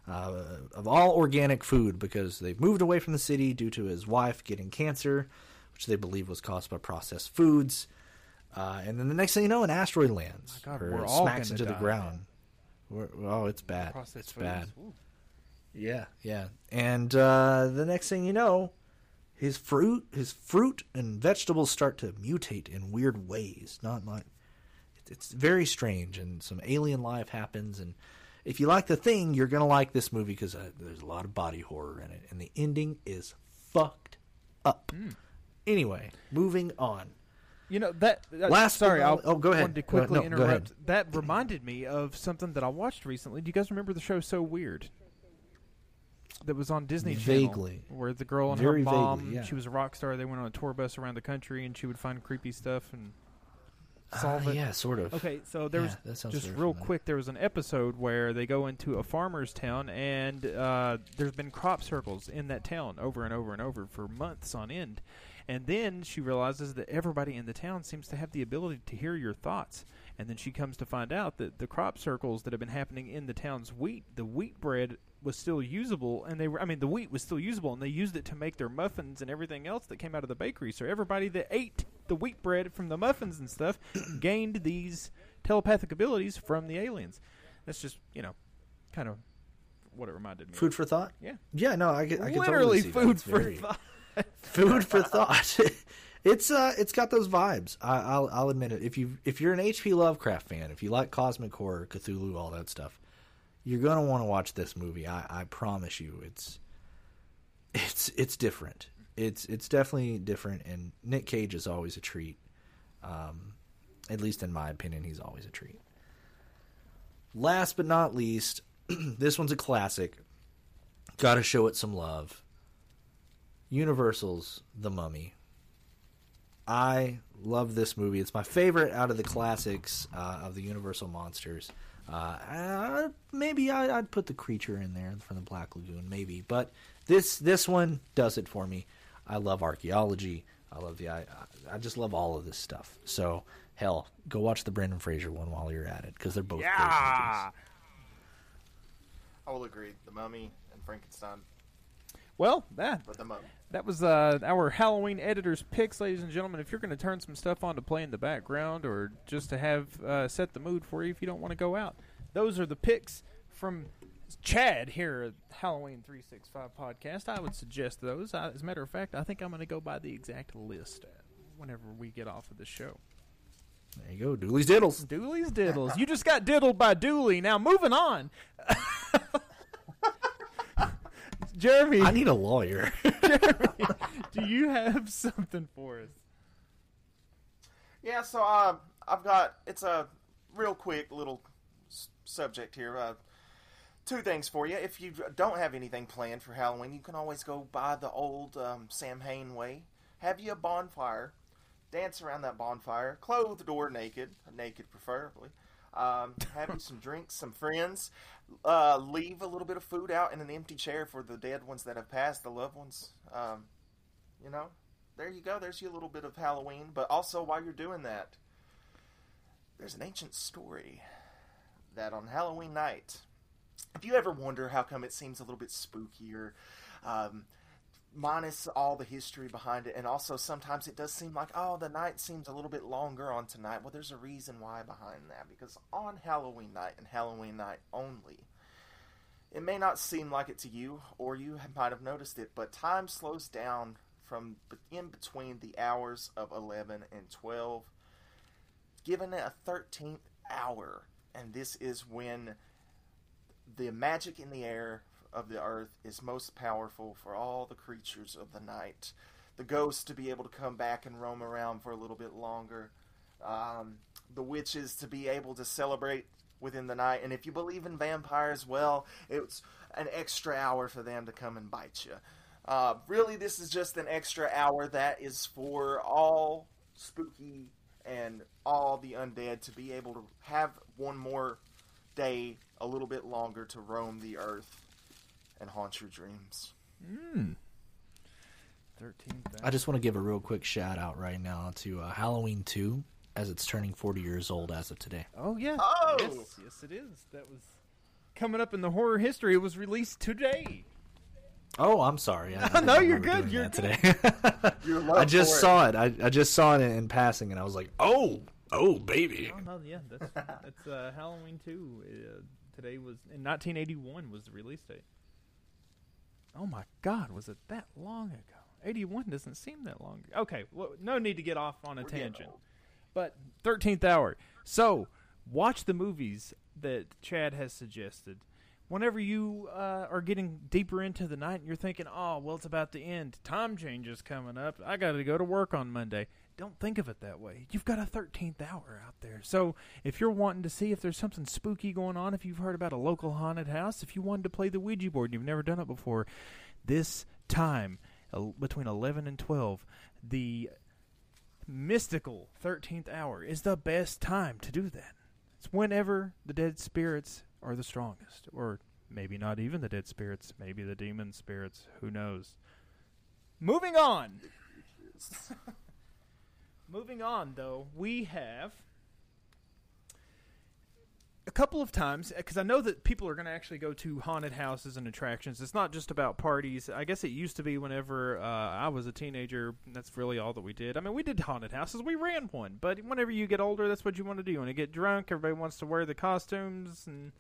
uh, of all organic food because they've moved away from the city due to his wife getting cancer, which they believe was caused by processed foods. Uh, and then the next thing you know, an asteroid lands God, or smacks into the ground. We're, oh, it's bad. Processed it's foods. bad. Ooh. Yeah, yeah. And uh, the next thing you know, his fruit, his fruit and vegetables start to mutate in weird ways. Not like it's very strange, and some alien life happens. And if you like the thing, you're gonna like this movie because uh, there's a lot of body horror in it, and the ending is fucked up. Anyway, moving on. You know that. that Last sorry, I'll oh, go ahead. wanted to quickly No, interrupt. That reminded me of something that I watched recently. Do you guys remember the show So Weird? That was on Disney Channel, Vaguely. where the girl and Very her mom. vaguely, yeah. She was a rock star. They went on a tour bus around the country, and she would find creepy stuff and solve it. yeah, sort of. Okay, so there Yeah, was that just real familiar. quick. There was an episode where they go into a farmer's town, and uh, there's been crop circles in that town over and over and over for months on end. And then she realizes that everybody in the town seems to have the ability to hear your thoughts. And then she comes to find out that the crop circles that have been happening in the town's wheat, the wheat bread was still usable, and they were, I mean, the wheat was still usable, and they used it to make their muffins and everything else that came out of the bakery. So everybody that ate the wheat bread from the muffins and stuff gained these telepathic abilities from the aliens. That's just, you know, kind of what it reminded me. of. Food for thought. Yeah. Yeah, no, I, can- I can Literally totally food for very- thought. food for thought. it's uh, it's got those vibes. I, I'll I'll admit it. If you if you're an H.P. Lovecraft fan, if you like cosmic horror, Cthulhu, all that stuff, you're gonna want to watch this movie. I, I promise you, it's it's it's different. It's it's definitely different. And Nick Cage is always a treat. Um, at least in my opinion, he's always a treat. Last but not least, this one's a classic. Got to show it some love. Universal's The Mummy. I love this movie. It's my favorite out of the classics uh, of the Universal monsters. Uh, uh, maybe I, I'd put the creature in there from the Black Lagoon, maybe, but this this one does it for me. I love archaeology. I love the I, I just love all of this stuff. So hell, go watch the Brendan Fraser one while you're at it because they're both great. Yeah. I will agree. The Mummy and Frankenstein, Well, that but the Mummy. that was uh, our Halloween editor's picks, ladies and gentlemen. If you're going to turn some stuff on to play in the background or just to have uh, set the mood for you if you don't want to go out, those are the picks from Chad here at Halloween 365 podcast. I would suggest those. I, as a matter of fact, I think I'm going to go by the exact list whenever we get off of the show. There you go, Dooley's Diddles. Dooley's Diddles. You just got diddled by Dooley. Now, moving on. Jeremy, I need a lawyer. Jeremy, do you have something for us? Yeah, so uh, I've got it's a real quick little s- subject here. Uh, two things for you. If you don't have anything planned for Halloween, you can always go by the old um, Samhain way. Have you a bonfire, dance around that bonfire, clothed or naked, naked preferably. Um, have you some drinks, some friends. Uh, leave a little bit of food out in an empty chair for the dead ones that have passed, the loved ones. Um, you know, there you go. There's your little bit of Halloween. But also, while you're doing that, there's an ancient story that on Halloween night, if you ever wonder how come it seems a little bit spookier, um, minus all the history behind it, and also sometimes it does seem like, oh, the night seems a little bit longer on tonight. Well, there's a reason why behind that. Because on Halloween night and Halloween night only, it may not seem like it to you, or you might have noticed it, but time slows down from in between the hours of 11 and 12, giving it a 13th hour. And this is when the magic in the air of the earth is most powerful for all the creatures of the night. The ghosts to be able to come back and roam around for a little bit longer. Um, the witches to be able to celebrate within the night. And if you believe in vampires, well, it's an extra hour for them to come and bite you. Uh, really, this is just an extra hour that is for all spooky and all the undead to be able to have one more day a little bit longer to roam the earth and haunt your dreams. Mm. Thirteen. I just want to give a real quick shout out right now to uh, Halloween 2 as it's turning 40 years old as of today. Oh yeah. Oh! Yes, yes, it is. That was coming up in the horror history. It was released today. Oh, I'm sorry. I, I No, you're good, doing you're that today. Your love I just for it. saw it. I, I just saw it in, in passing, and I was like, "Oh, oh, baby." Oh no, yeah, that's that's uh, Halloween two. Today was in 1981 was the release date. Oh my God, was it that long ago? 81 doesn't seem that long. ago. Okay, well, no need to get off on a We're tangent. But 13th hour. So watch the movies that Chad has suggested. Whenever you uh, are getting deeper into the night and you're thinking, oh, well, it's about to end. Time change is coming up. I got to go to work on Monday. Don't think of it that way. You've got a 13th hour out there. So if you're wanting to see if there's something spooky going on, if you've heard about a local haunted house, if you wanted to play the Ouija board and you've never done it before, this time, between 11 and 12, the mystical 13th hour is the best time to do that. It's whenever the dead spirits are the strongest. Or maybe not even the dead spirits, maybe the demon spirits. Who knows? Moving on. Moving on, though, we have a couple of times because I know that people are going to actually go to haunted houses and attractions. It's not just about parties. I guess it used to be whenever uh, I was a teenager. That's really all that we did. I mean, we did haunted houses. We ran one, but whenever you get older, that's what you want to do. You want to get drunk. Everybody wants to wear the costumes, and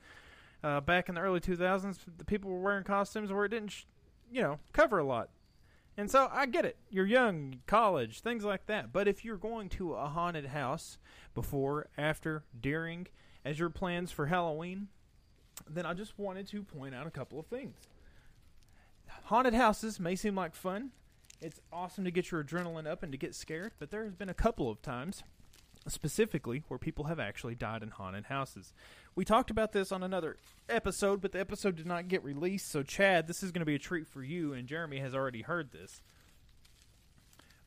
uh, back in the early 2000s, the people were wearing costumes where it didn't, sh- you know, cover a lot. And so I get it. You're young, college, things like that. But if you're going to a haunted house before, after, during, as your plans for Halloween, then I just wanted to point out a couple of things. Haunted houses may seem like fun. It's awesome to get your adrenaline up and to get scared, but there has been a couple of times specifically where people have actually died in haunted houses. We talked about this on another episode, but the episode did not get released. So, Chad, this is going to be a treat for you, and Jeremy has already heard this.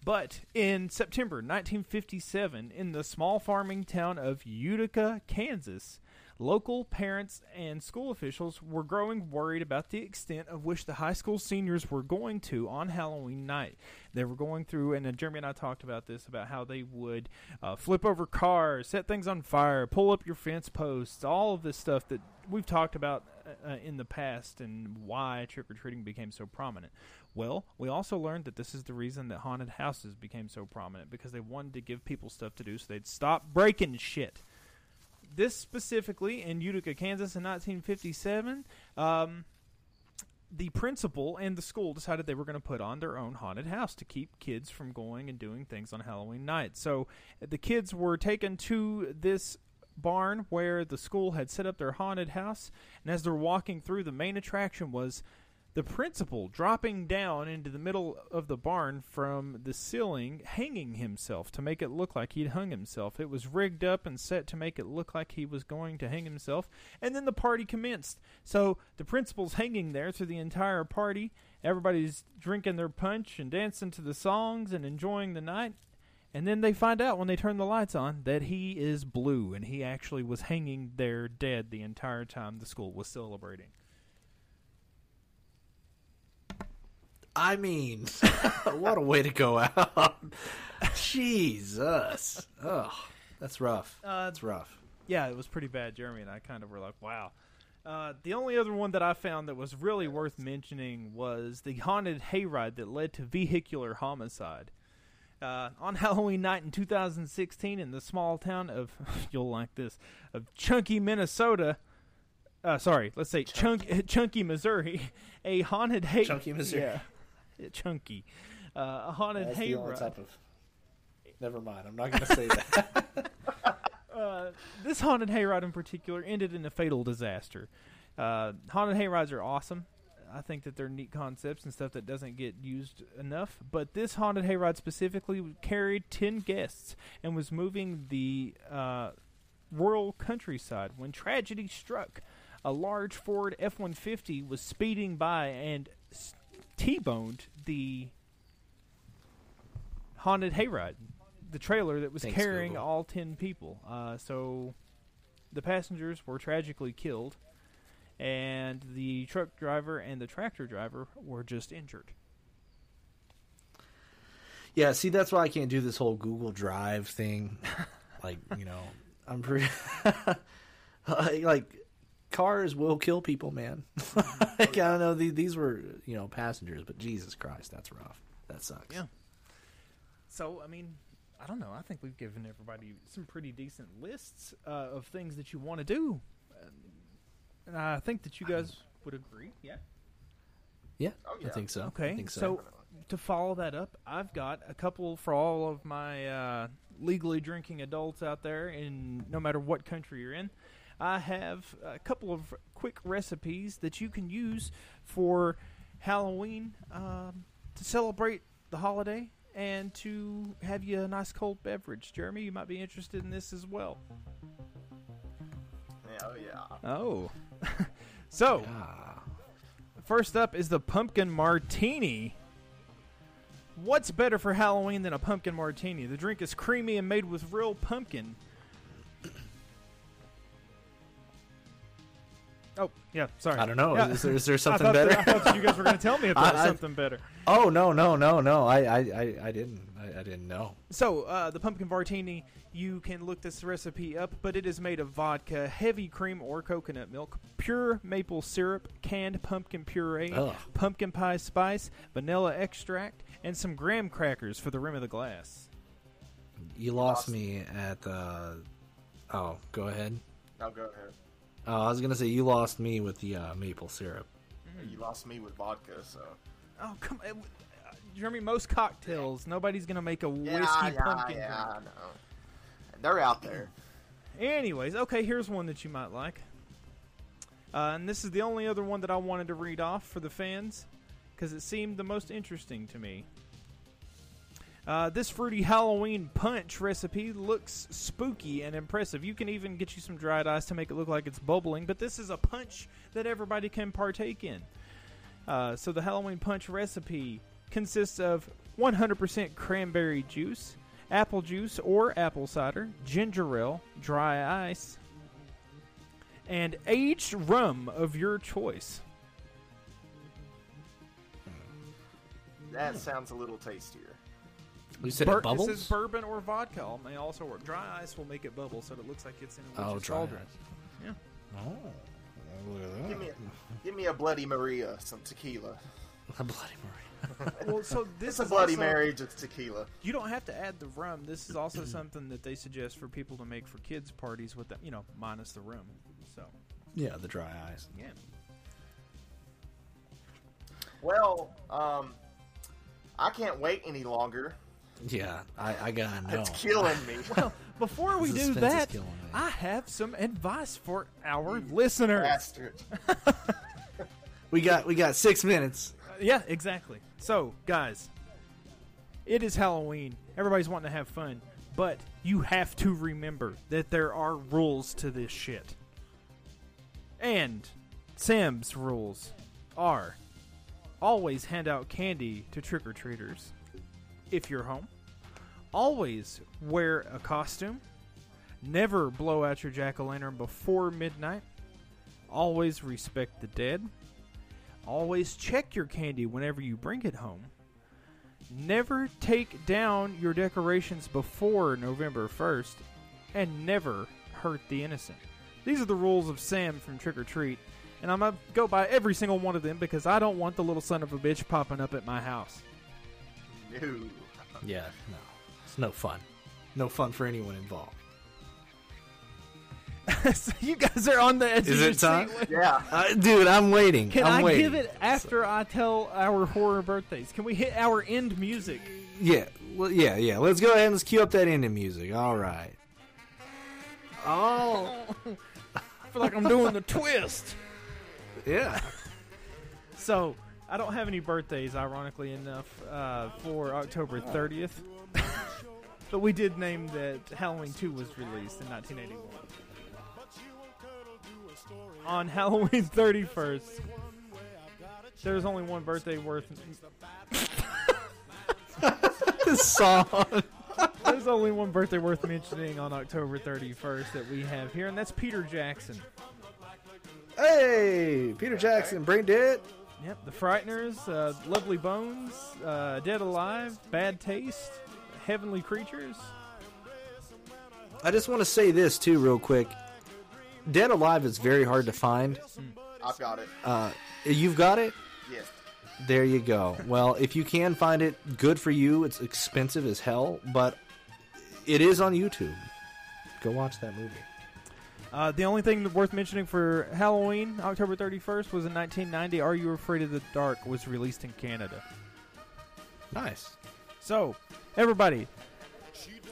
But in September 1957, in the small farming town of Utica, Kansas, local parents and school officials were growing worried about the extent of which the high school seniors were going to on Halloween night. They were going through, and uh, Jeremy and I talked about this about how they would uh, flip over cars, set things on fire, pull up your fence posts, all of this stuff that we've talked about uh, in the past and why trick or treating became so prominent. Well, we also learned that this is the reason that haunted houses became so prominent because they wanted to give people stuff to do so they'd stop breaking shit. This specifically in Utica, Kansas in 1957, um, the principal and the school decided they were going to put on their own haunted house to keep kids from going and doing things on Halloween night. So the kids were taken to this barn where the school had set up their haunted house, and as they're walking through, the main attraction was the principal dropping down into the middle of the barn from the ceiling, hanging himself to make it look like he'd hung himself. It was rigged up and set to make it look like he was going to hang himself, and then the party commenced. So the principal's hanging there through the entire party. Everybody's drinking their punch and dancing to the songs and enjoying the night. And then they find out when they turn the lights on that he is blue and he actually was hanging there dead the entire time the school was celebrating. I mean, what a way to go out. Jesus. Oh, That's rough. Uh, That's rough. Yeah, it was pretty bad. Jeremy and I kind of were like, wow. Uh, the only other one that I found that was really worth mentioning was the haunted hayride that led to vehicular homicide. Uh, on Halloween night in 2016, in the small town of you'll like this of Chunky, Minnesota. Uh, sorry, let's say Chunky, Chunky Missouri. A haunted hay Chunky, Missouri. Yeah, Chunky. Uh, a haunted only hayride. type of. Never mind. I'm not going to say that. Uh, this haunted hayride in particular ended in a fatal disaster. Uh, haunted hayrides are awesome. I think that they're neat concepts and stuff that doesn't get used enough. But this haunted hayride specifically carried ten guests and was moving the uh, rural countryside when tragedy struck. A large Ford F one fifty was speeding by and T-boned the haunted hayride, the trailer that was Thanks, carrying Google. all ten people. Uh, so the passengers were tragically killed, and the truck driver and the tractor driver were just injured. Yeah, see, that's why I can't do this whole Google Drive thing. like, you know, I'm pretty like, like cars will kill people, man. like, I don't know. the- These were, you know, passengers, but Jesus Christ, that's rough. That sucks. Yeah. So, I mean, I don't know. I think we've given everybody some pretty decent lists uh, of things that you want to do, and I think that you guys would agree. Yeah. Yeah, Oh, I think so. Okay, I think so. so to follow that up, I've got a couple for all of my uh, legally drinking adults out there, in no matter what country you're in. I have a couple of quick recipes that you can use for Halloween um, to celebrate the holiday and to have you a nice cold beverage. Jeremy, you might be interested in this as well. Yeah, oh yeah. Oh. so, Ah, First up is the pumpkin martini. What's better for Halloween than a pumpkin martini? The drink is creamy and made with real pumpkin. Yeah, sorry. I don't know. Yeah. Is there, is there something thought better? that- I thought you guys were going to tell me if there was I- I- something better. oh no, no, no, no! I, I, I, I didn't. I, I didn't know. So, uh, the pumpkin martini, you can look this recipe up, but it is made of vodka, heavy cream or coconut milk, pure maple syrup, canned pumpkin puree, Ugh. pumpkin pie spice, vanilla extract, and some graham crackers for the rim of the glass. You lost me at. Uh, oh, go ahead. Now go ahead. Oh, I was gonna say you lost me with the uh, maple syrup. You lost me with vodka, so. Oh, come on. Uh, Jeremy, most cocktails, nobody's going to make a whiskey yeah, yeah, pumpkin yeah, drink. I know. They're out there. Anyways, okay, here's one that you might like. Uh, and this is the only other one that I wanted to read off for the fans because it seemed the most interesting to me. Uh, this fruity Halloween punch recipe looks spooky and impressive. You can even get you some dried ice to make it look like it's bubbling, but this is a punch that everybody can partake in. Uh, so the Halloween punch recipe consists of 100% cranberry juice, apple juice or apple cider, ginger ale, dry ice, and aged rum of your choice. That sounds a little tastier. You said Bur- it bubbles. This is bourbon or vodka. It may also work. Dry ice will make it bubble, so it looks like it's in a oh, witch's dry cauldron. ice. Yeah. Oh, look at that. Give me, a, give me a Bloody Maria, some tequila. a Bloody Maria. Well, so this It's a Bloody also- Mary, just tequila. You don't have to add the rum. This is also something that they suggest for people to make for kids' parties with the, you know, minus the rum. So yeah, the dry ice. yeah. Well, um, I can't wait any longer. Yeah, I, I gotta know. It's killing me. Well, before we do that. I have some advice for our listeners. Bastard. We got we got six minutes. Yeah, exactly. So, guys, it is Halloween. Everybody's wanting to have fun, but you have to remember that there are rules to this shit. And Sam's rules are always hand out candy to trick or treaters if you're home. Always wear a costume. Never blow out your jack o' lantern before midnight. Always respect the dead. Always check your candy whenever you bring it home. Never take down your decorations before November 1st. And never hurt the innocent. These are the rules of Sam from Trick or Treat. And I'm going to go by every single one of them because I don't want the little son of a bitch popping up at my house. No. Yeah, no, it's no fun. No fun for anyone involved. so you guys are on the edge Is of your it time? seat. Yeah. Uh, dude, I'm waiting. Can I'm I waiting. give it after I tell our horror birthdays? Can we hit our end music? Yeah, well, yeah, yeah. Let's go ahead and let's cue up that ending music. All right. Oh, I feel like I'm doing the twist. yeah. So I don't have any birthdays, ironically enough, uh, for October 30th. but we did name that Halloween 2 was released in 1981. On Halloween 31st, there's only one birthday worth. this song. There's only one birthday worth mentioning on October 31st that we have here, and that's Peter Jackson. Hey, Peter Jackson, brain dead. Yep, The Frighteners, uh, Lovely Bones, uh, Dead Alive, Bad Taste, Heavenly Creatures. I just want to say this too, real quick. Dead Alive is very hard to find. I've got it. Uh, you've got it. Yes. There you go. Well, if you can find it, good for you. It's expensive as hell, but it is on YouTube. Go watch that movie. Uh, the only thing worth mentioning for Halloween, October 31st, was in 1990. Are You Afraid of the Dark was released in Canada. Nice. So, everybody,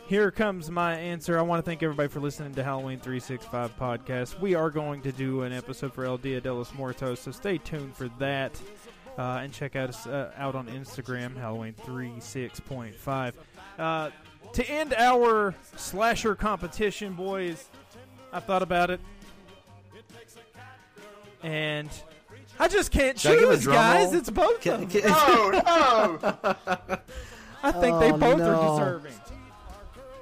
here comes my answer. I want to thank everybody for listening to Halloween 365 podcast. We are going to do an episode for El Dia de los Muertos, so stay tuned for that. Uh, and check out us uh, out on Instagram, Halloween 36.5. Uh, to end our slasher competition, boys, I thought about it. And I just can't Should I give a choose, drum guys. roll? It's both Can- of them. Oh no! I think they Oh, both no. are deserving.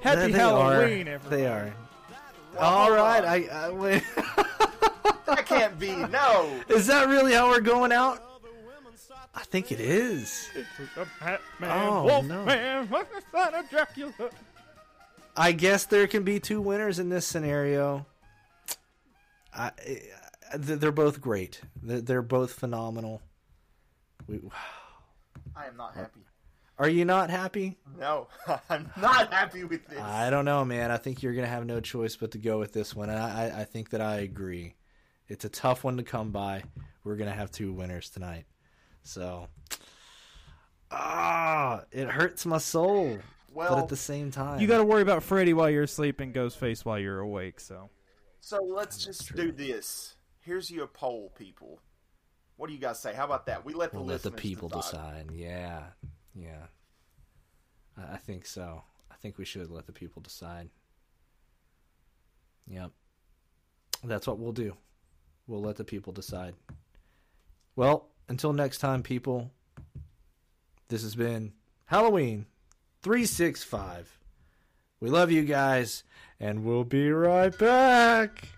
Happy They- they Halloween, are. everybody. They are. All right. I, I wait. that can't be. No. Is that really how we're going out? I think it is. Batman, Oh, Wolfman, what's the son of Dracula? I guess there can be two winners in this scenario. I, they're both great. They're, both phenomenal. We, I am not happy. are you not happy? No, I'm not happy with this. I don't know, man. I think you're gonna have no choice but to go with this one. And I, I, I think that I agree. It's a tough one to come by. We're gonna have two winners tonight. So, ah, it hurts my soul. But Well- at the same time, You got to worry about Freddy while you're asleep and Ghostface while you're awake. So So let's just do this. Here's your poll, people. What do you guys say? How about that? We let the we'll let the listeners people decide. Yeah, yeah. I, I think so. I think we should let the people decide. Yep. That's what we'll do. We'll let the people decide. Well, until next time, people. This has been Halloween 365. We love you guys, and we'll be right back.